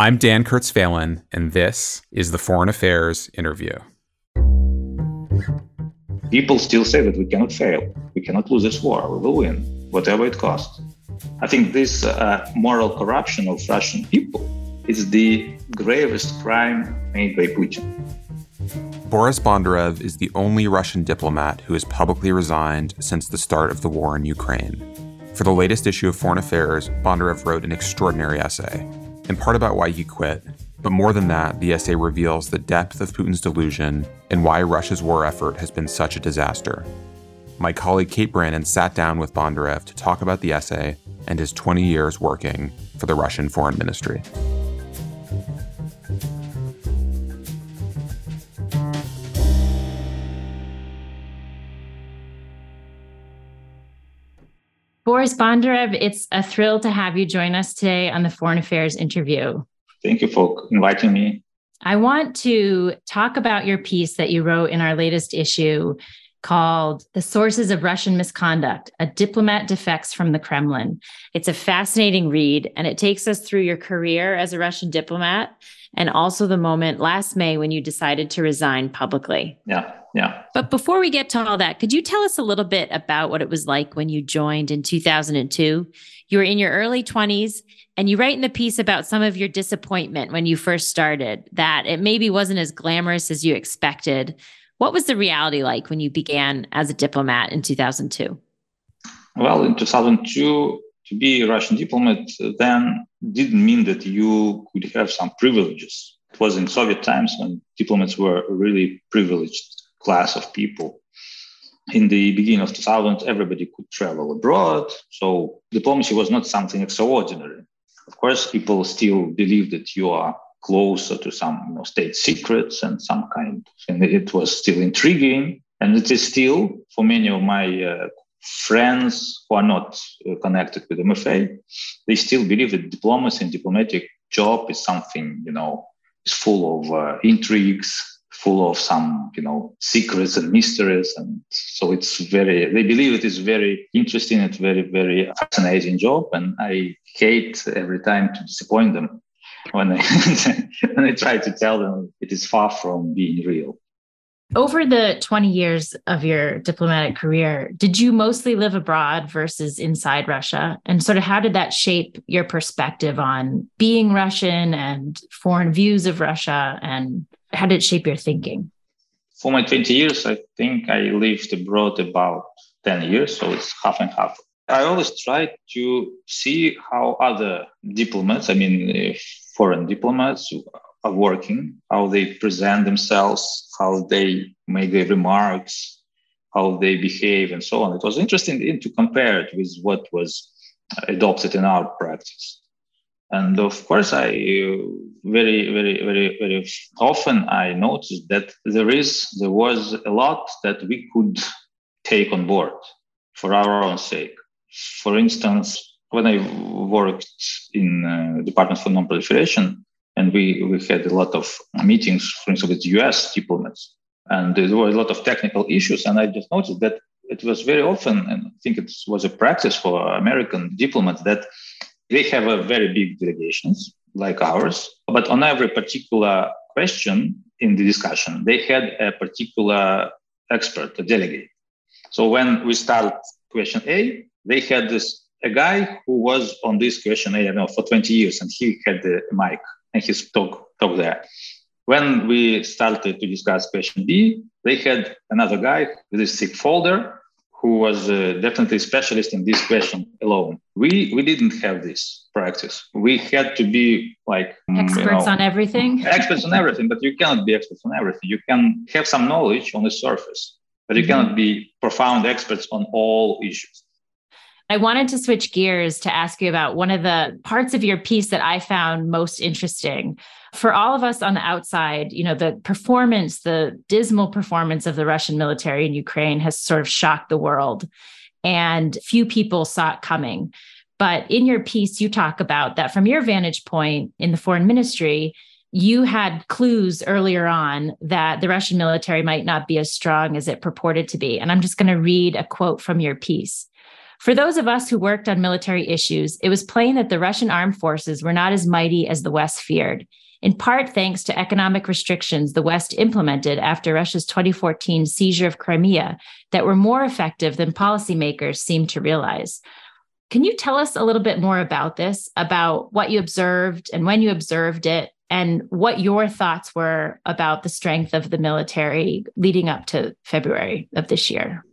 I'm Dan Kurtz-Phelan, and this is the Foreign Affairs Interview. People still say that we cannot fail. We cannot lose this war. We will win, whatever it costs. I think this uh, moral corruption of Russian people is the gravest crime made by Putin. Boris Bondarev is the only Russian diplomat who has publicly resigned since the start of the war in Ukraine. For the latest issue of Foreign Affairs, Bondarev wrote an extraordinary essay, in part about why he quit. But more than that, the essay reveals the depth of Putin's delusion and why Russia's war effort has been such a disaster. My colleague Kate Brannen sat down with Bondarev to talk about the essay and his 20 years working for the Russian Foreign Ministry. Boris Bondarev, it's a thrill to have you join us today on the Foreign Affairs interview. Thank you for inviting me. I want to talk about your piece that you wrote in our latest issue called The Sources of Russian Misconduct A Diplomat Defects from the Kremlin. It's a fascinating read, and it takes us through your career as a Russian diplomat and also the moment last May when you decided to resign publicly. Yeah, yeah. But before we get to all that, could you tell us a little bit about what it was like when you joined in 2002? You were in your early 20s and you write in the piece about some of your disappointment when you first started, that it maybe wasn't as glamorous as you expected. What was the reality like when you began as a diplomat in 2002? Well, in 2002, to be a Russian diplomat then didn't mean that you could have some privileges. It was in Soviet times when diplomats were really privileged class of people. In the beginning of 2000, everybody could travel abroad. So diplomacy was not something extraordinary. Of course, people still believe that you are closer to some you know, state secrets and some kind, and it was still intriguing. And it is still for many of my uh, friends who are not uh, connected with MFA, they still believe that diplomacy and diplomatic job is something, you know, is full of uh, intrigues, full of some, you know, secrets and mysteries. And so it's very, they believe it is very interesting and very, very fascinating job. And I hate every time to disappoint them when I, when I try to tell them it is far from being real. Over the 20 years of your diplomatic career, did you mostly live abroad versus inside Russia? And sort of how did that shape your perspective on being Russian and foreign views of Russia? And how did it shape your thinking? For my 20 years, I think I lived abroad about 10 years, so it's half and half. I always try to see how other diplomats, I mean, uh, foreign diplomats, are working, how they present themselves, how they make their remarks, how they behave, and so on. It was interesting to compare it with what was adopted in our practice. And of course, I very, very, very, very often I noticed that there is, there was a lot that we could take on board for our own sake. For instance, when I worked in uh, Department for Non-Proliferation, and we, we had a lot of meetings, for instance, with US diplomats. And there were a lot of technical issues. And I just noticed that it was very often, and I think it was a practice for American diplomats, that they have a very big delegations like ours. But on every particular question in the discussion, they had a particular expert, a delegate. So when we start question A, they had this a guy who was on this question I don't know for 20 years, and he had the mic and his talk, talk there. When we started to discuss question B, they had another guy with a sick folder who was uh, definitely a specialist in this question alone. We we didn't have this practice. We had to be like experts you know, on everything. Experts on everything, but you cannot be experts on everything. You can have some knowledge on the surface, but you mm-hmm. cannot be profound experts on all issues. I wanted to switch gears to ask you about one of the parts of your piece that I found most interesting. For all of us on the outside, you know, the performance, the dismal performance of the Russian military in Ukraine has sort of shocked the world, and few people saw it coming. But in your piece, you talk about that from your vantage point in the foreign ministry, you had clues earlier on that the Russian military might not be as strong as it purported to be. And I'm just going to read a quote from your piece. For those of us who worked on military issues, it was plain that the Russian armed forces were not as mighty as the West feared, in part thanks to economic restrictions the West implemented after Russia's 2014 seizure of Crimea that were more effective than policymakers seemed to realize. Can you tell us a little bit more about this, about what you observed and when you observed it, and what your thoughts were about the strength of the military leading up to February of this year?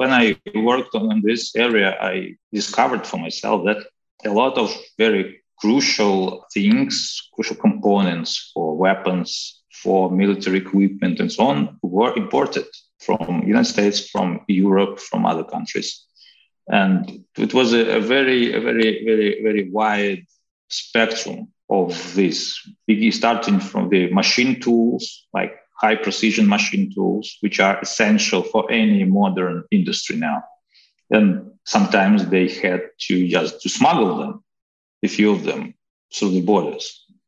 When I worked on this area, I discovered for myself that a lot of very crucial things, crucial components for weapons, for military equipment, and so on, were imported from United States, from Europe, from other countries. And it was a, a very, a very, very, very wide spectrum of this, starting from the machine tools, like high precision machine tools, which are essential for any modern industry now. And sometimes they had to just to smuggle them, a few of them, through the borders,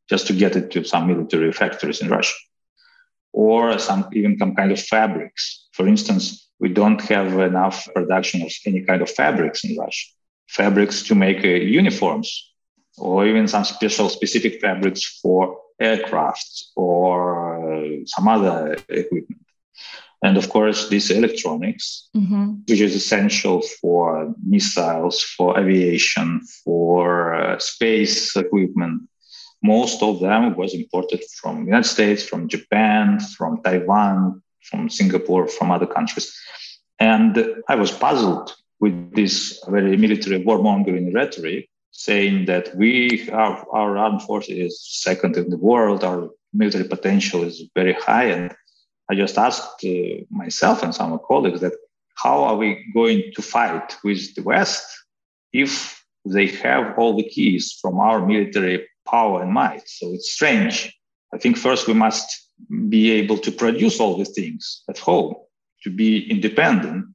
just to get it to some military factories in Russia, or some even some kind of fabrics. For instance, we don't have enough production of any kind of fabrics in Russia. Fabrics to make uh, uniforms, or even some special specific fabrics for aircraft or some other equipment. And of course, this electronics, mm-hmm. which is essential for missiles, for aviation, for uh, space equipment, most of them was imported from United States, from Japan, from Taiwan, from Singapore, from other countries. And I was puzzled with this very military warmongering rhetoric, saying that we, our, our armed forces is second in the world, our military potential is very high. And I just asked uh, myself and some colleagues that how are we going to fight with the West if they have all the keys from our military power and might? So it's strange. I think first we must be able to produce all these things at home, to be independent.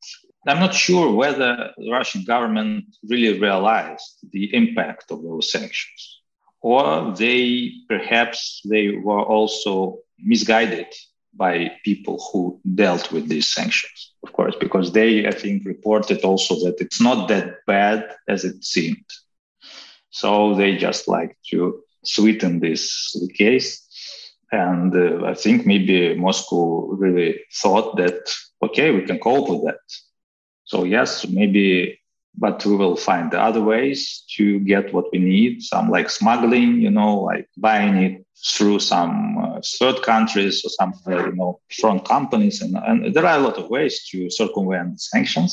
I'm not sure whether the Russian government really realized the impact of those sanctions, or they perhaps they were also misguided by people who dealt with these sanctions, of course, because they, I think, reported also that it's not that bad as it seemed. So they just like to sweeten this case and uh, I think maybe Moscow really thought that, okay, we can cope with that. So, yes, maybe, but we will find other ways to get what we need, some like smuggling, you know, like buying it through some uh, third countries or some, uh, you know, front companies. And, and there are a lot of ways to circumvent sanctions.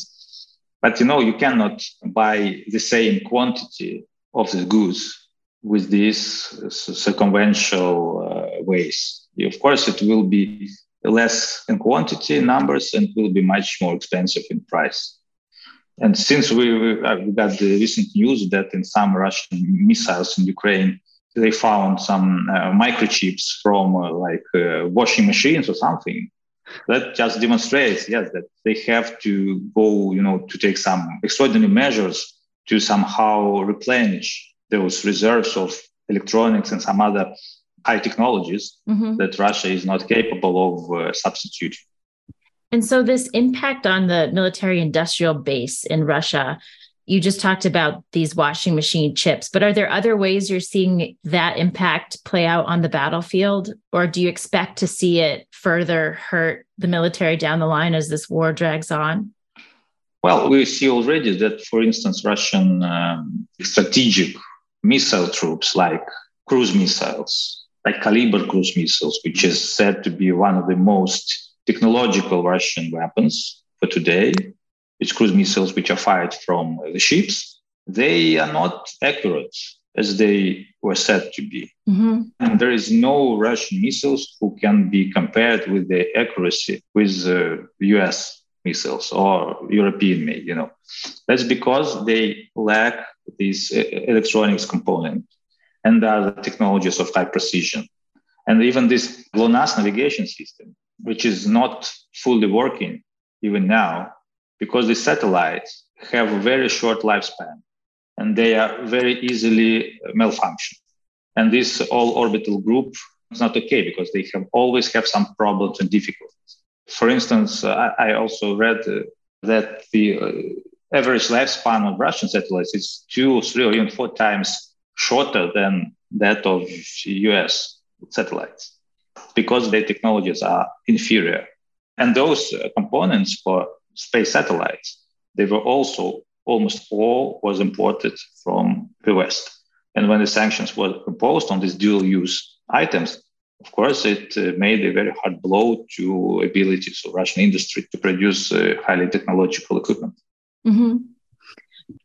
But, you know, you cannot buy the same quantity of the goods with these circumventional uh, ways. Of course, it will be less in quantity, numbers, and will be much more expensive in price. And since we, we uh, got the recent news that in some Russian missiles in Ukraine, they found some uh, microchips from uh, like uh, washing machines or something. That just demonstrates, yes, that they have to go, you know, to take some extraordinary measures to somehow replenish those reserves of electronics and some other high technologies mm-hmm. that Russia is not capable of uh, substituting. And so, this impact on the military industrial base in Russia, you just talked about these washing machine chips, but are there other ways you're seeing that impact play out on the battlefield? Or do you expect to see it further hurt the military down the line as this war drags on? Well, we see already that, for instance, Russian um, strategic missile troops like cruise missiles, like Kalibr cruise missiles, which is said to be one of the most technological Russian weapons for today, which cruise missiles which are fired from the ships, they are not accurate as they were said to be. Mm-hmm. And there is no Russian missiles who can be compared with the accuracy with uh, US missiles or European made, you know. That's because they lack this electronics component and other technologies of high precision. And even this GLONASS navigation system, which is not fully working even now, because the satellites have a very short lifespan and they are very easily malfunction. And this all orbital group is not okay because they have always have some problems and difficulties. For instance, I, I also read uh, that the uh, average lifespan of Russian satellites is two, three, or even four times shorter than that of US satellites because their technologies are inferior. And those uh, components for space satellites, they were also almost all was imported from the West. And when the sanctions were imposed on these dual use items, of course, it uh, made a very hard blow to abilities of Russian industry to produce uh, highly technological equipment. Mm-hmm.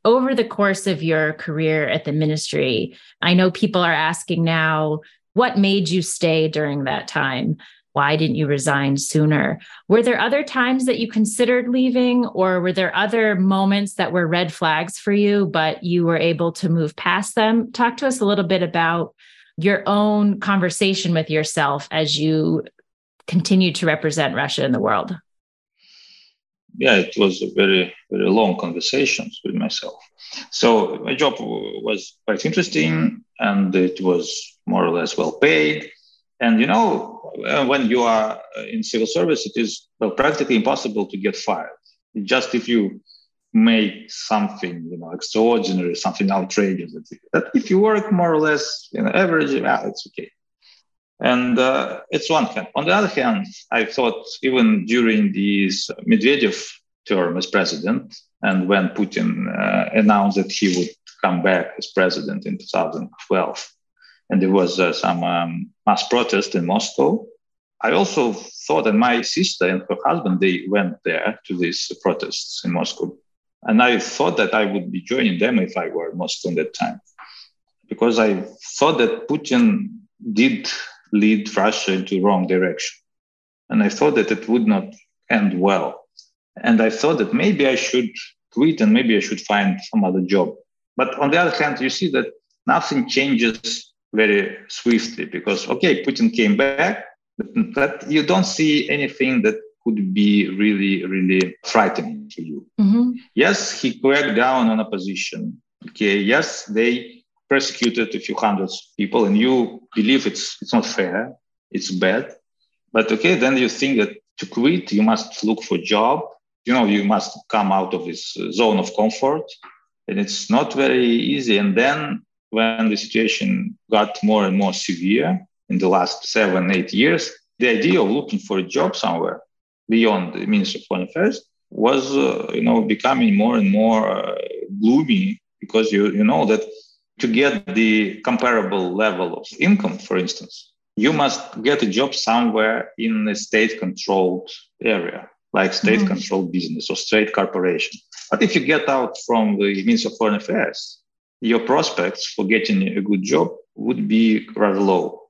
Over the course of your career at the ministry, I know people are asking now, what made you stay during that time? Why didn't you resign sooner? Were there other times that you considered leaving, or were there other moments that were red flags for you, but you were able to move past them? Talk to us a little bit about your own conversation with yourself as you continue to represent Russia in the world yeah, it was a very, very long conversations with myself. So my job was quite interesting and it was more or less well paid. And you know, uh, when you are in civil service, it is well practically impossible to get fired. Just if you make something, you know, extraordinary, something outrageous. That if you work more or less, you know, average, well, it's okay. And uh, it's one hand. On the other hand, I thought even during this Medvedev term as president, and when Putin uh, announced that he would come back as president in 2012, and there was uh, some um, mass protest in Moscow, I also thought that my sister and her husband they went there to these protests in Moscow, and I thought that I would be joining them if I were in Moscow at that time, because I thought that Putin did lead Russia into wrong direction. And I thought that it would not end well. And I thought that maybe I should quit and maybe I should find some other job. But on the other hand, you see that nothing changes very swiftly because, okay, Putin came back, but you don't see anything that could be really, really frightening to you. Mm-hmm. Yes, he cracked down on opposition. Okay, yes, they persecuted a few hundreds people and you believe it's it's not fair it's bad. But okay then you think that to quit you must look for a job. You know you must come out of this zone of comfort and it's not very easy. And then when the situation got more and more severe in the last seven eight years the idea of looking for a job somewhere beyond the ministry of foreign affairs was uh, you know becoming more and more uh, gloomy because you you know that to get the comparable level of income, for instance, you must get a job somewhere in a state controlled area, like state controlled mm-hmm. business or state corporation. But if you get out from the Ministry of Foreign Affairs, your prospects for getting a good job would be rather low.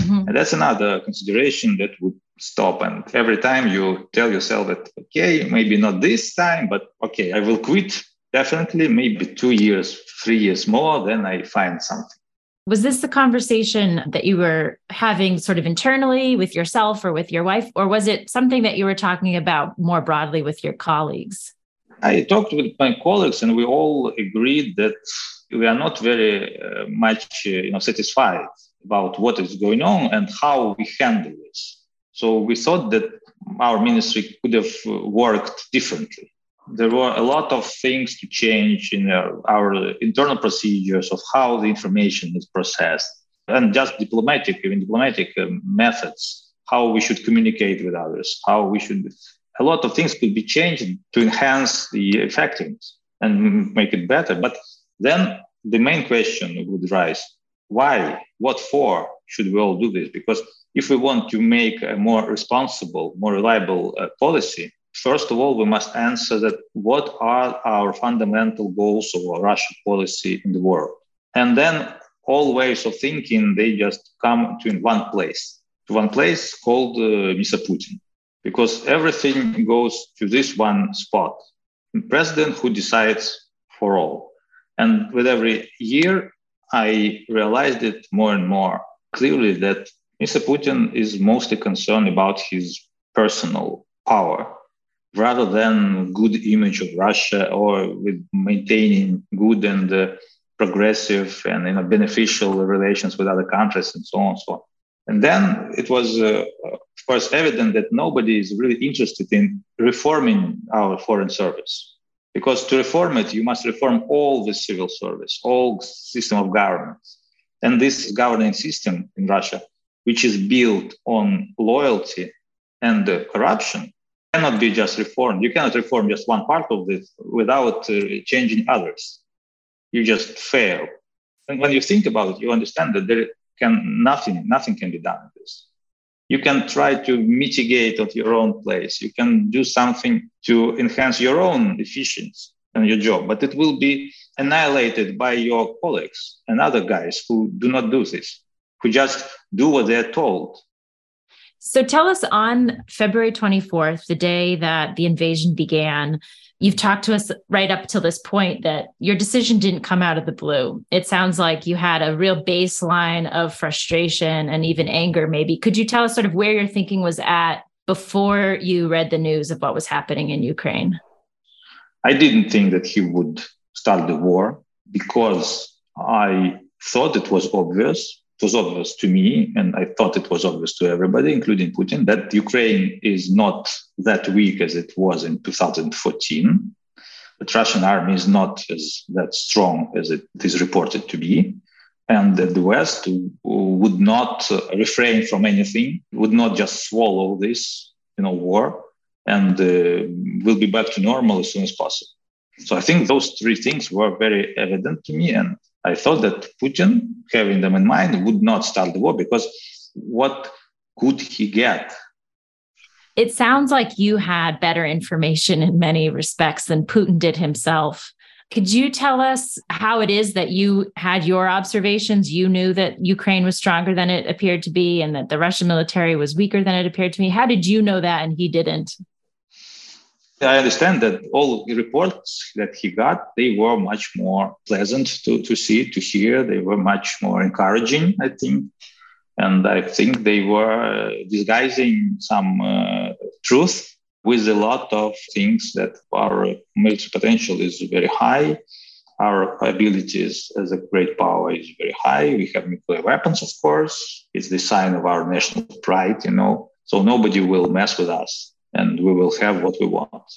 Mm-hmm. And that's another consideration that would stop. And every time you tell yourself that, okay, maybe not this time, but okay, I will quit definitely maybe two years, three years more, then I find something. Was this the conversation that you were having sort of internally with yourself or with your wife, or was it something that you were talking about more broadly with your colleagues? I talked with my colleagues, and we all agreed that we are not very uh, much uh, you know, satisfied about what is going on and how we handle this. So we thought that our ministry could have uh, worked differently there were a lot of things to change in our, our internal procedures of how the information is processed and just diplomatic even diplomatic um, methods how we should communicate with others how we should a lot of things could be changed to enhance the effectiveness and make it better. But then the main question would rise why what for should we all do this? Because if we want to make a more responsible more reliable uh, policy First of all, we must answer that what are our fundamental goals of Russian policy in the world? And then all ways of thinking, they just come to one place, to one place called uh, Mr. Putin, because everything goes to this one spot. The president who decides for all. And with every year, I realized it more and more clearly that Mr. Putin is mostly concerned about his personal power rather than good image of Russia or with maintaining good and uh, progressive and you know, beneficial relations with other countries and so on and so on. And then it was, uh, of course, evident that nobody is really interested in reforming our foreign service. Because to reform it, you must reform all the civil service, all system of governance. And this governing system in Russia, which is built on loyalty and uh, corruption, cannot be just reformed. You cannot reform just one part of this without uh, changing others. You just fail. And when you think about it, you understand that there can nothing, nothing can be done with this. You can try to mitigate at your own place. You can do something to enhance your own efficiency and your job, but it will be annihilated by your colleagues and other guys who do not do this, who just do what they're told so tell us on February 24th, the day that the invasion began, you've talked to us right up till this point that your decision didn't come out of the blue. It sounds like you had a real baseline of frustration and even anger, maybe. Could you tell us sort of where your thinking was at before you read the news of what was happening in Ukraine? I didn't think that he would start the war because I thought it was obvious it was obvious to me, and I thought it was obvious to everybody, including Putin, that Ukraine is not that weak as it was in 2014. The Russian army is not as that strong as it is reported to be, and that the West would not refrain from anything, would not just swallow this, you know, war, and uh, will be back to normal as soon as possible. So I think those three things were very evident to me, and I thought that Putin, having them in mind, would not start the war because what could he get? It sounds like you had better information in many respects than Putin did himself. Could you tell us how it is that you had your observations? You knew that Ukraine was stronger than it appeared to be and that the Russian military was weaker than it appeared to me. How did you know that and he didn't? I understand that all the reports that he got, they were much more pleasant to, to see, to hear. They were much more encouraging, I think. And I think they were disguising some uh, truth with a lot of things that our military potential is very high. Our abilities as a great power is very high. We have nuclear weapons, of course. It's the sign of our national pride, you know. So nobody will mess with us and we will have what we want.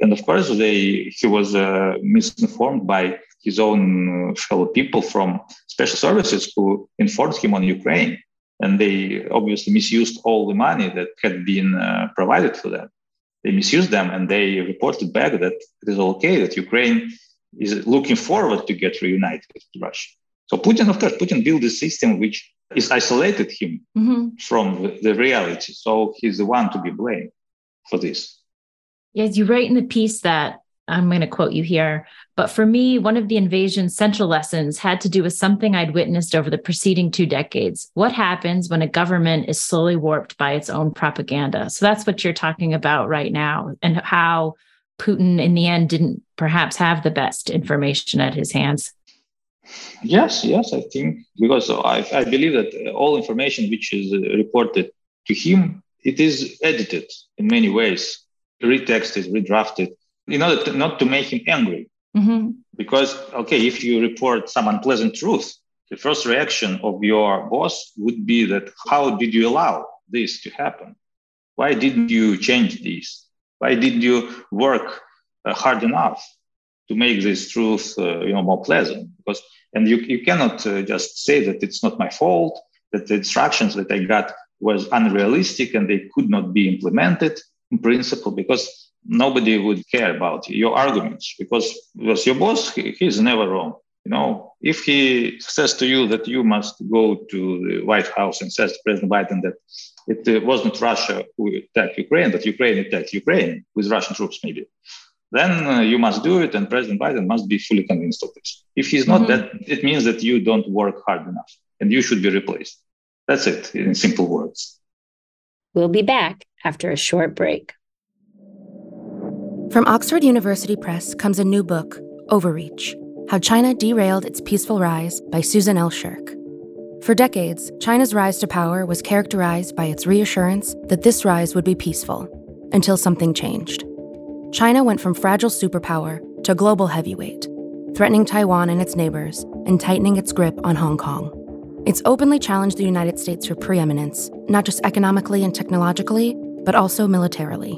And of course, they, he was uh, misinformed by his own fellow people from special services who informed him on Ukraine. And they obviously misused all the money that had been uh, provided for them. They misused them and they reported back that it is okay that Ukraine is looking forward to get reunited with Russia. So Putin, of course, Putin built a system which is isolated him mm-hmm. from the, the, reality. So he's the one to be blamed for this. Yes, you write in the piece that I'm going to quote you here, but for me, one of the invasion's central lessons had to do with something I'd witnessed over the preceding two decades. What happens when a government is slowly warped by its own propaganda? So that's what you're talking about right now, and how Putin, in the end, didn't perhaps have the best information at his hands. Yes, yes, I think because I, I believe that all information which is reported to him, it is edited in many ways, retexted, redrafted, in order to, not to make him angry. Mm-hmm. Because okay, if you report some unpleasant truth, the first reaction of your boss would be that how did you allow this to happen? Why didn't you change this? Why didn't you work uh, hard enough to make this truth, uh, you know, more pleasant? Because and you, you cannot uh, just say that it's not my fault, that the instructions that I got was unrealistic and they could not be implemented in principle because nobody would care about your arguments because, because your boss, he, he's never wrong. You know, if he says to you that you must go to the White House and says to President Biden that it uh, wasn't Russia who attacked Ukraine, that Ukraine attacked Ukraine with Russian troops, maybe then uh, you must do it, and President Biden must be fully convinced of this. If he's not, mm-hmm. that it means that you don't work hard enough, and you should be replaced. That's it, in simple words. We'll be back after a short break. From Oxford University Press comes a new book, Overreach How China Derailed Its Peaceful Rise by Susan L. Shirk. For decades, China's rise to power was characterized by its reassurance that this rise would be peaceful, until something changed. China went from fragile superpower to global heavyweight, threatening Taiwan and its neighbors and tightening its grip on Hong Kong. It's openly challenged the United States for preeminence, not just economically and technologically, but also militarily.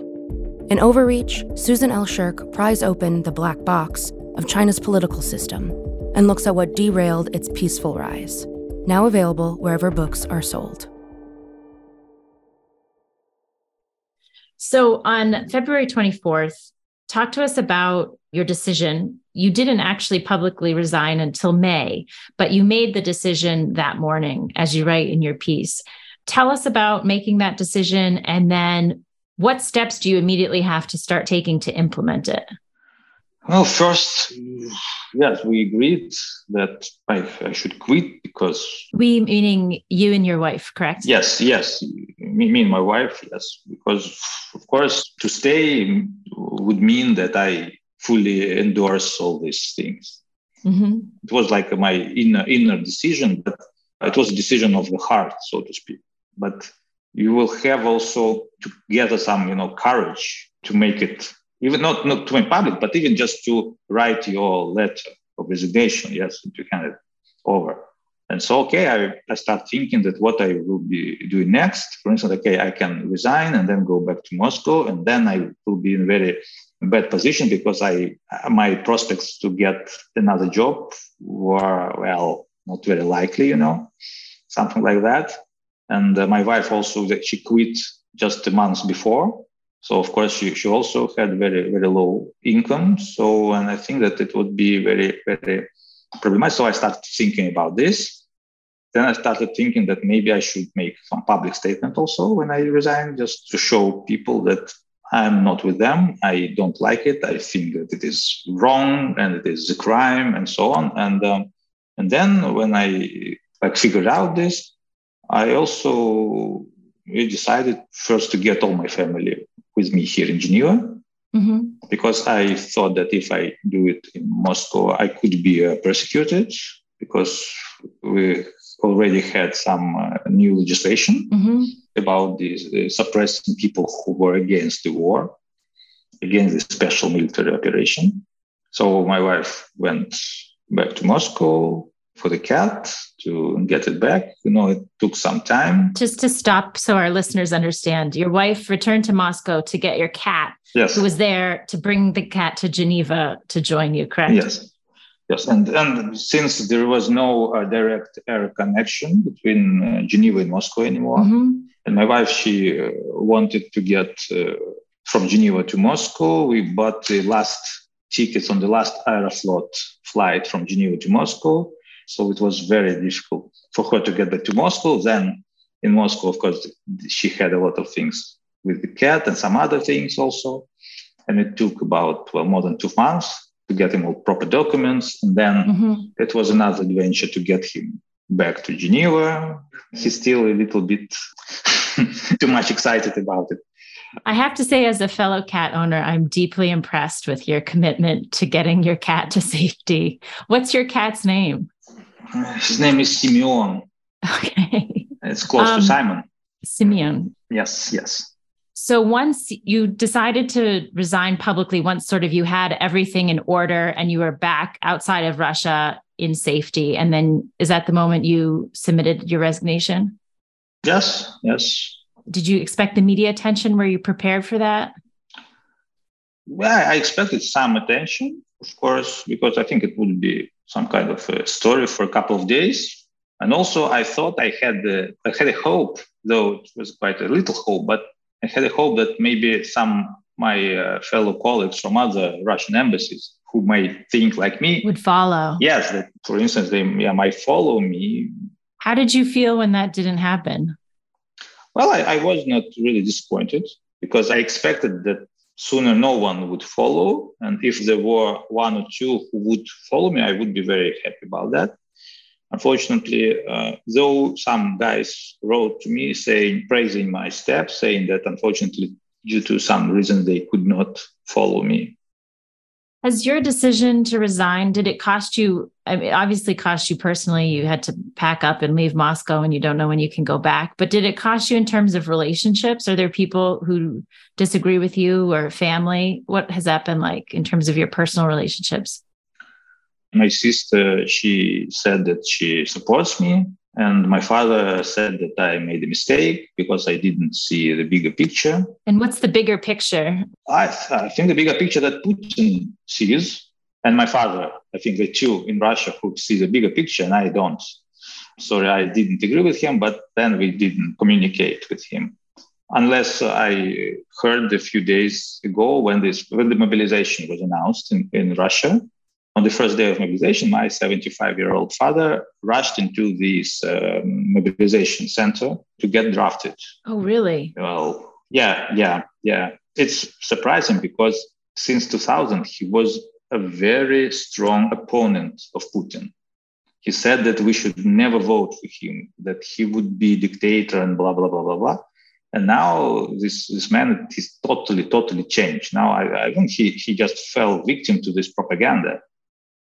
In Overreach, Susan L. Shirk pries open the black box of China's political system and looks at what derailed its peaceful rise. Now available wherever books are sold. So on February 24th, talk to us about your decision. You didn't actually publicly resign until May, but you made the decision that morning, as you write in your piece. Tell us about making that decision and then what steps do you immediately have to start taking to implement it? Well, first, yes, we agreed that I, I, should quit because. We meaning you and your wife, correct? Yes, yes. Me, me and my wife, yes. Because, of course, to stay would mean that I fully endorse all these things. Mm-hmm. It was like my inner, inner decision, but it was a decision of the heart, so to speak. But you will have also to gather some, you know, courage to make it even not, not to make public, but even just to write your letter of resignation, yes, to hand it over. And so, okay, I, I start thinking that what I will be doing next, for instance, okay, I can resign and then go back to Moscow, and then I will be in very bad position because I my prospects to get another job were well not very likely, you know, something like that. And uh, my wife also that she quit just a month before, so of course she, she also had very very low income. So and I think that it would be very very problematic. So I started thinking about this. Then I started thinking that maybe I should make some public statement also when I resign, just to show people that I'm not with them. I don't like it. I think that it is wrong and it is a crime and so on. And um, and then when I like figured out this, I also decided first to get all my family with me here in Geneva. Mm-hmm. Because I thought that if I do it in Moscow, I could be uh, persecuted because we already had some uh, new legislation mm-hmm. about these uh, suppressing people who were against the war, against the special military operation. So my wife went back to Moscow for the cat to get it back. You know, it took some time. Just to stop so our listeners understand, your wife returned to Moscow to get your cat, yes. who was there to bring the cat to Geneva to join you, correct? Yes. Yes, and, and since there was no uh, direct air connection between uh, Geneva and Moscow anymore, mm-hmm. and my wife, she uh, wanted to get uh, from Geneva to Moscow, we bought the last tickets on the last Aeroflot flight from Geneva to Moscow so it was very difficult for her to get back to Moscow. Then in Moscow, of course, she had a lot of things with the cat and some other things also. And it took about well, more than two months to get him all proper documents. And then mm-hmm. it was another adventure to get him back to Geneva. He's still a little bit too much excited about it. I have to say, as a fellow cat owner, I'm deeply impressed with your commitment to getting your cat to safety. What's your cat's name? His name is Simeon. Okay. It's close um, to Simon. Simeon. Yes, yes. So once you decided to resign publicly, once sort of you had everything in order and you were back outside of Russia in safety, and then is that the moment you submitted your resignation? Yes, yes. Did you expect the media attention? Were you prepared for that? Well, I expected some attention, of course, because I think it would be some kind of a story for a couple of days. And also, I thought I had a, I had a hope, though it was quite a little hope, but I had a hope that maybe some my uh, fellow colleagues from other Russian embassies who may think like me would follow. Yes, that for instance, they yeah, might follow me. How did you feel when that didn't happen? Well, I, I was not really disappointed because I expected that sooner no one would follow. And if there were one or two who would follow me, I would be very happy about that. Unfortunately, uh, though some guys wrote to me saying, praising my steps, saying that unfortunately, due to some reason, they could not follow me. Has your decision to resign, did it cost you? I mean, obviously cost you personally. You had to pack up and leave Moscow and you don't know when you can go back. But did it cost you in terms of relationships? Are there people who disagree with you or family? What has that been like in terms of your personal relationships? My sister, she said that she supports me And my father said that I made a mistake because I didn't see the bigger picture. And what's the bigger picture? I, I think the bigger picture that Putin sees, and my father, I think the two in Russia who see the bigger picture, and I don't. Sorry, I didn't agree with him, but then we didn't communicate with him. Unless I heard a few days ago when this when the mobilization was announced in, in Russia, on the first day of mobilization, my 75 year old father rushed into this um, mobilization center to get drafted. Oh, really? Well, yeah, yeah, yeah. It's surprising because since 2000, he was a very strong opponent of Putin. He said that we should never vote for him, that he would be dictator and blah, blah, blah, blah, blah. And now this, this man is totally, totally changed. Now I, I think he, he just fell victim to this propaganda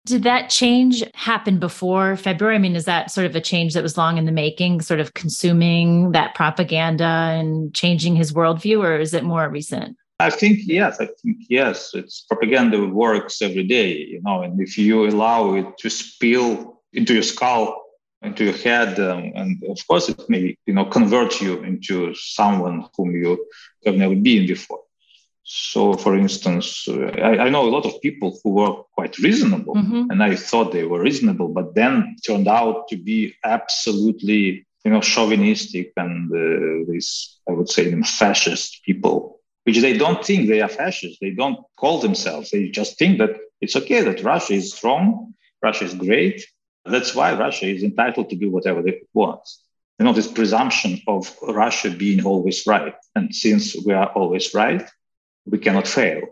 did that change happen before February? I mean, is that sort of a change that was long in the making, sort of consuming that propaganda and changing his worldview, or is it more recent? I think yes. I think yes. It's propaganda works every day, you know, and if you allow it to spill into your skull, into your head, um, and of course, it may you know convert you into someone whom you have never been before. So, for instance, I, I, know a lot of people who were quite reasonable, mm-hmm. and I thought they were reasonable, but then turned out to be absolutely, you know, chauvinistic and uh, these, I would say, fascist people, which they don't think they are fascist. They don't call themselves. They just think that it's okay that Russia is strong, Russia is great. That's why Russia is entitled to do whatever it wants. You know, this presumption of Russia being always right. And since we are always right, we cannot fail,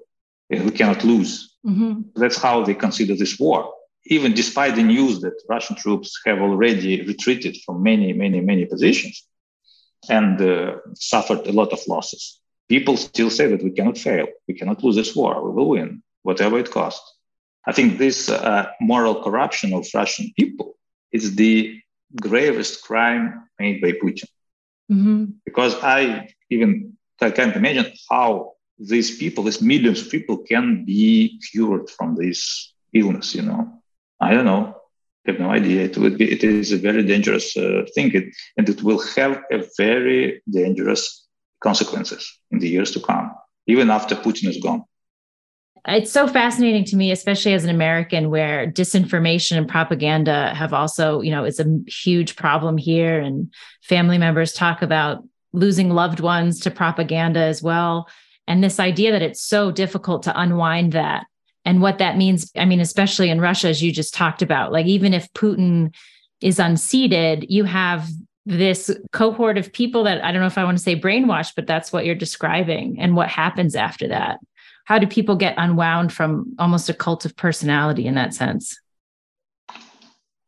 we cannot lose. Mm-hmm. That's how they consider this war. Even despite the news that Russian troops have already retreated from many, many, many positions and uh, suffered a lot of losses, people still say that we cannot fail, we cannot lose this war, we will win, whatever it costs. I think this uh, moral corruption of Russian people is the gravest crime made by Putin. Mm-hmm. Because I even I can't imagine how these people, these millions of people, can be cured from this illness. You know, I don't know. I have no idea. It would be. It is a very dangerous uh, thing, it, and it will have a very dangerous consequences in the years to come, even after Putin is gone. It's so fascinating to me, especially as an American, where disinformation and propaganda have also, you know, it's a huge problem here. And family members talk about losing loved ones to propaganda as well and this idea that it's so difficult to unwind that and what that means i mean especially in russia as you just talked about like even if putin is unseated you have this cohort of people that i don't know if i want to say brainwashed but that's what you're describing and what happens after that how do people get unwound from almost a cult of personality in that sense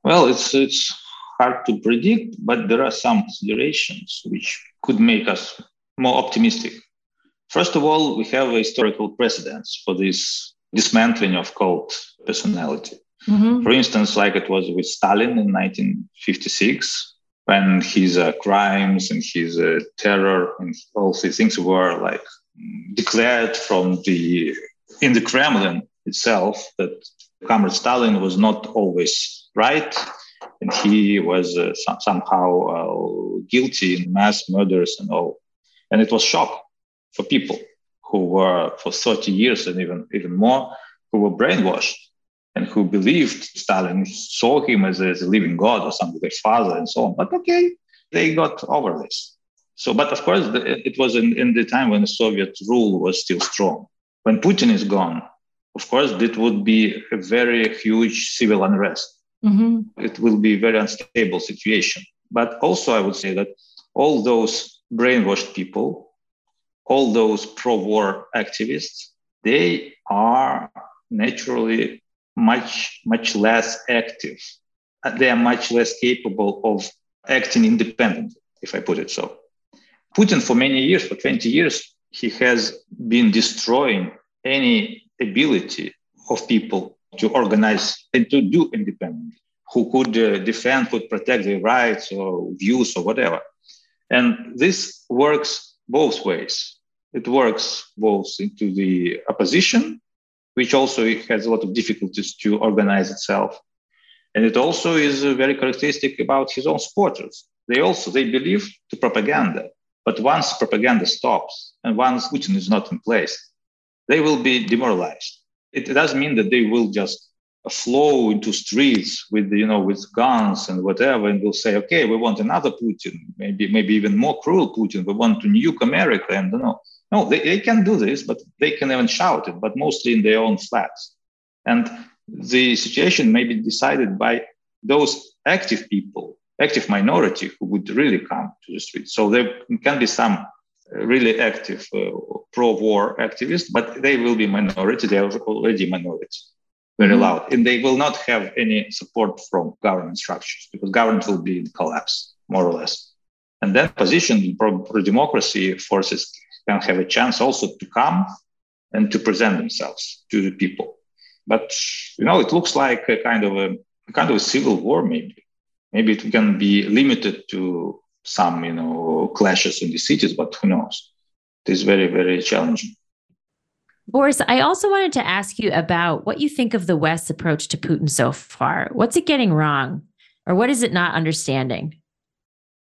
well it's it's hard to predict but there are some considerations which could make us more optimistic First of all, we have historical precedents for this dismantling of cult personality. Mm-hmm. For instance, like it was with Stalin in 1956, when his uh, crimes and his uh, terror and all these things were like declared from the in the Kremlin itself that Comrade Stalin was not always right, and he was uh, somehow uh, guilty in mass murders and all, and it was shock for people who were for 30 years and even, even more, who were brainwashed and who believed Stalin saw him as a, as a living God or something, their father and so on. But okay, they got over this. So, but of course, the, it was in, in the time when the Soviet rule was still strong. When Putin is gone, of course, it would be a very huge civil unrest. Mm-hmm. It will be a very unstable situation. But also, I would say that all those brainwashed people all those pro-war activists, they are naturally much, much less active. They are much less capable of acting independently, if I put it so. Putin, for many years, for 20 years, he has been destroying any ability of people to organize and to do independently, who could uh, defend, could protect their rights or views or whatever. And this works both ways. It works both into the opposition, which also has a lot of difficulties to organize itself. And it also is uh, very characteristic about his own supporters. They also they believe the propaganda, but once propaganda stops and once Putin is not in place, they will be demoralized. It doesn't mean that they will just flow into streets with you know with guns and whatever and will say okay we want another putin maybe maybe even more cruel putin we want to nuke america and you know no they, they can do this but they can even shout it but mostly in their own flats and the situation may be decided by those active people active minority who would really come to the streets so there can be some really active uh, pro-war activists but they will be minority they are already minority very mm-hmm. loud. And they will not have any support from government structures because government will be in collapse, more or less. And then position pro democracy forces can have a chance also to come and to present themselves to the people. But you know, it looks like a kind of a, a kind of a civil war, maybe. Maybe it can be limited to some, you know, clashes in the cities, but who knows? It is very, very challenging. Boris, I also wanted to ask you about what you think of the West's approach to Putin so far. What's it getting wrong, or what is it not understanding?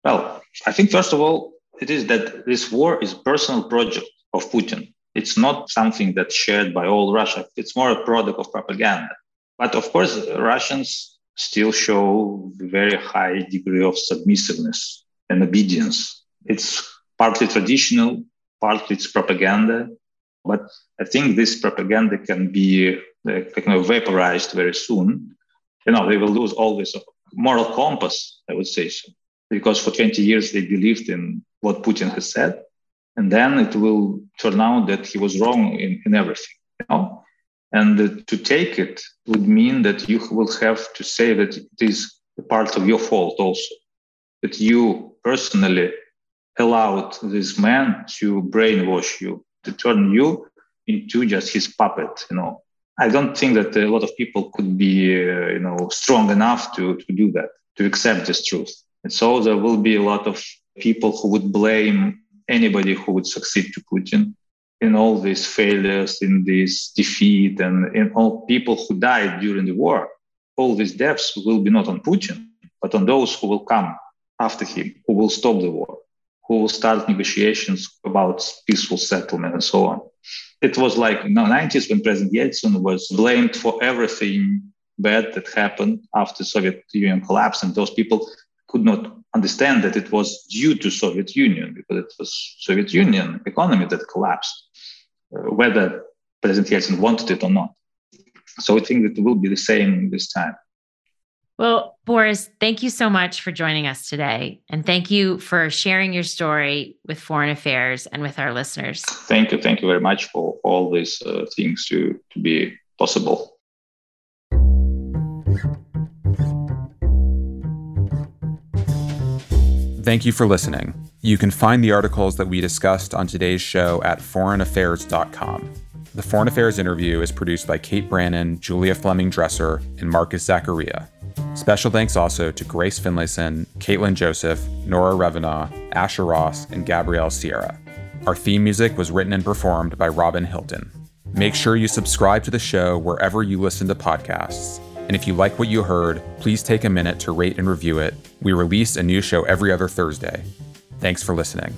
Well, I think first of all, it is that this war is personal project of Putin. It's not something that's shared by all Russia. It's more a product of propaganda. But of course, Russians still show very high degree of submissiveness and obedience. It's partly traditional, partly it's propaganda, but I think this propaganda can be uh, kind of vaporized very soon. You know, they will lose all this moral compass, I would say so, because for 20 years they believed in what Putin has said. And then it will turn out that he was wrong in, in everything, you know? And uh, to take it would mean that you will have to say that it is part of your fault also, that you personally allowed this man to brainwash you to turn you into just his puppet you know i don't think that a lot of people could be uh, you know strong enough to, to do that to accept this truth and so there will be a lot of people who would blame anybody who would succeed to putin in all these failures in this defeat and in all people who died during the war all these deaths will be not on putin but on those who will come after him who will stop the war who will start negotiations about peaceful settlement and so on. It was like in the 90s when President Yeltsin was blamed for everything bad that happened after Soviet Union collapsed, and those people could not understand that it was due to Soviet Union because it was Soviet Union economy that collapsed, uh, whether President Yeltsin wanted it or not. So I think that it will be the same this time. Well, Boris, thank you so much for joining us today. And thank you for sharing your story with Foreign Affairs and with our listeners. Thank you. Thank you very much for all these uh, things to, to be possible. Thank you for listening. You can find the articles that we discussed on today's show at foreignaffairs.com. The Foreign Affairs interview is produced by Kate Brannen, Julia Fleming Dresser, and Marcus Zacharia. Special thanks also to Grace Finlayson, Caitlin Joseph, Nora Revenaugh, Asher Ross, and Gabrielle Sierra. Our theme music was written and performed by Robin Hilton. Make sure you subscribe to the show wherever you listen to podcasts. And if you like what you heard, please take a minute to rate and review it. We release a new show every other Thursday. Thanks for listening.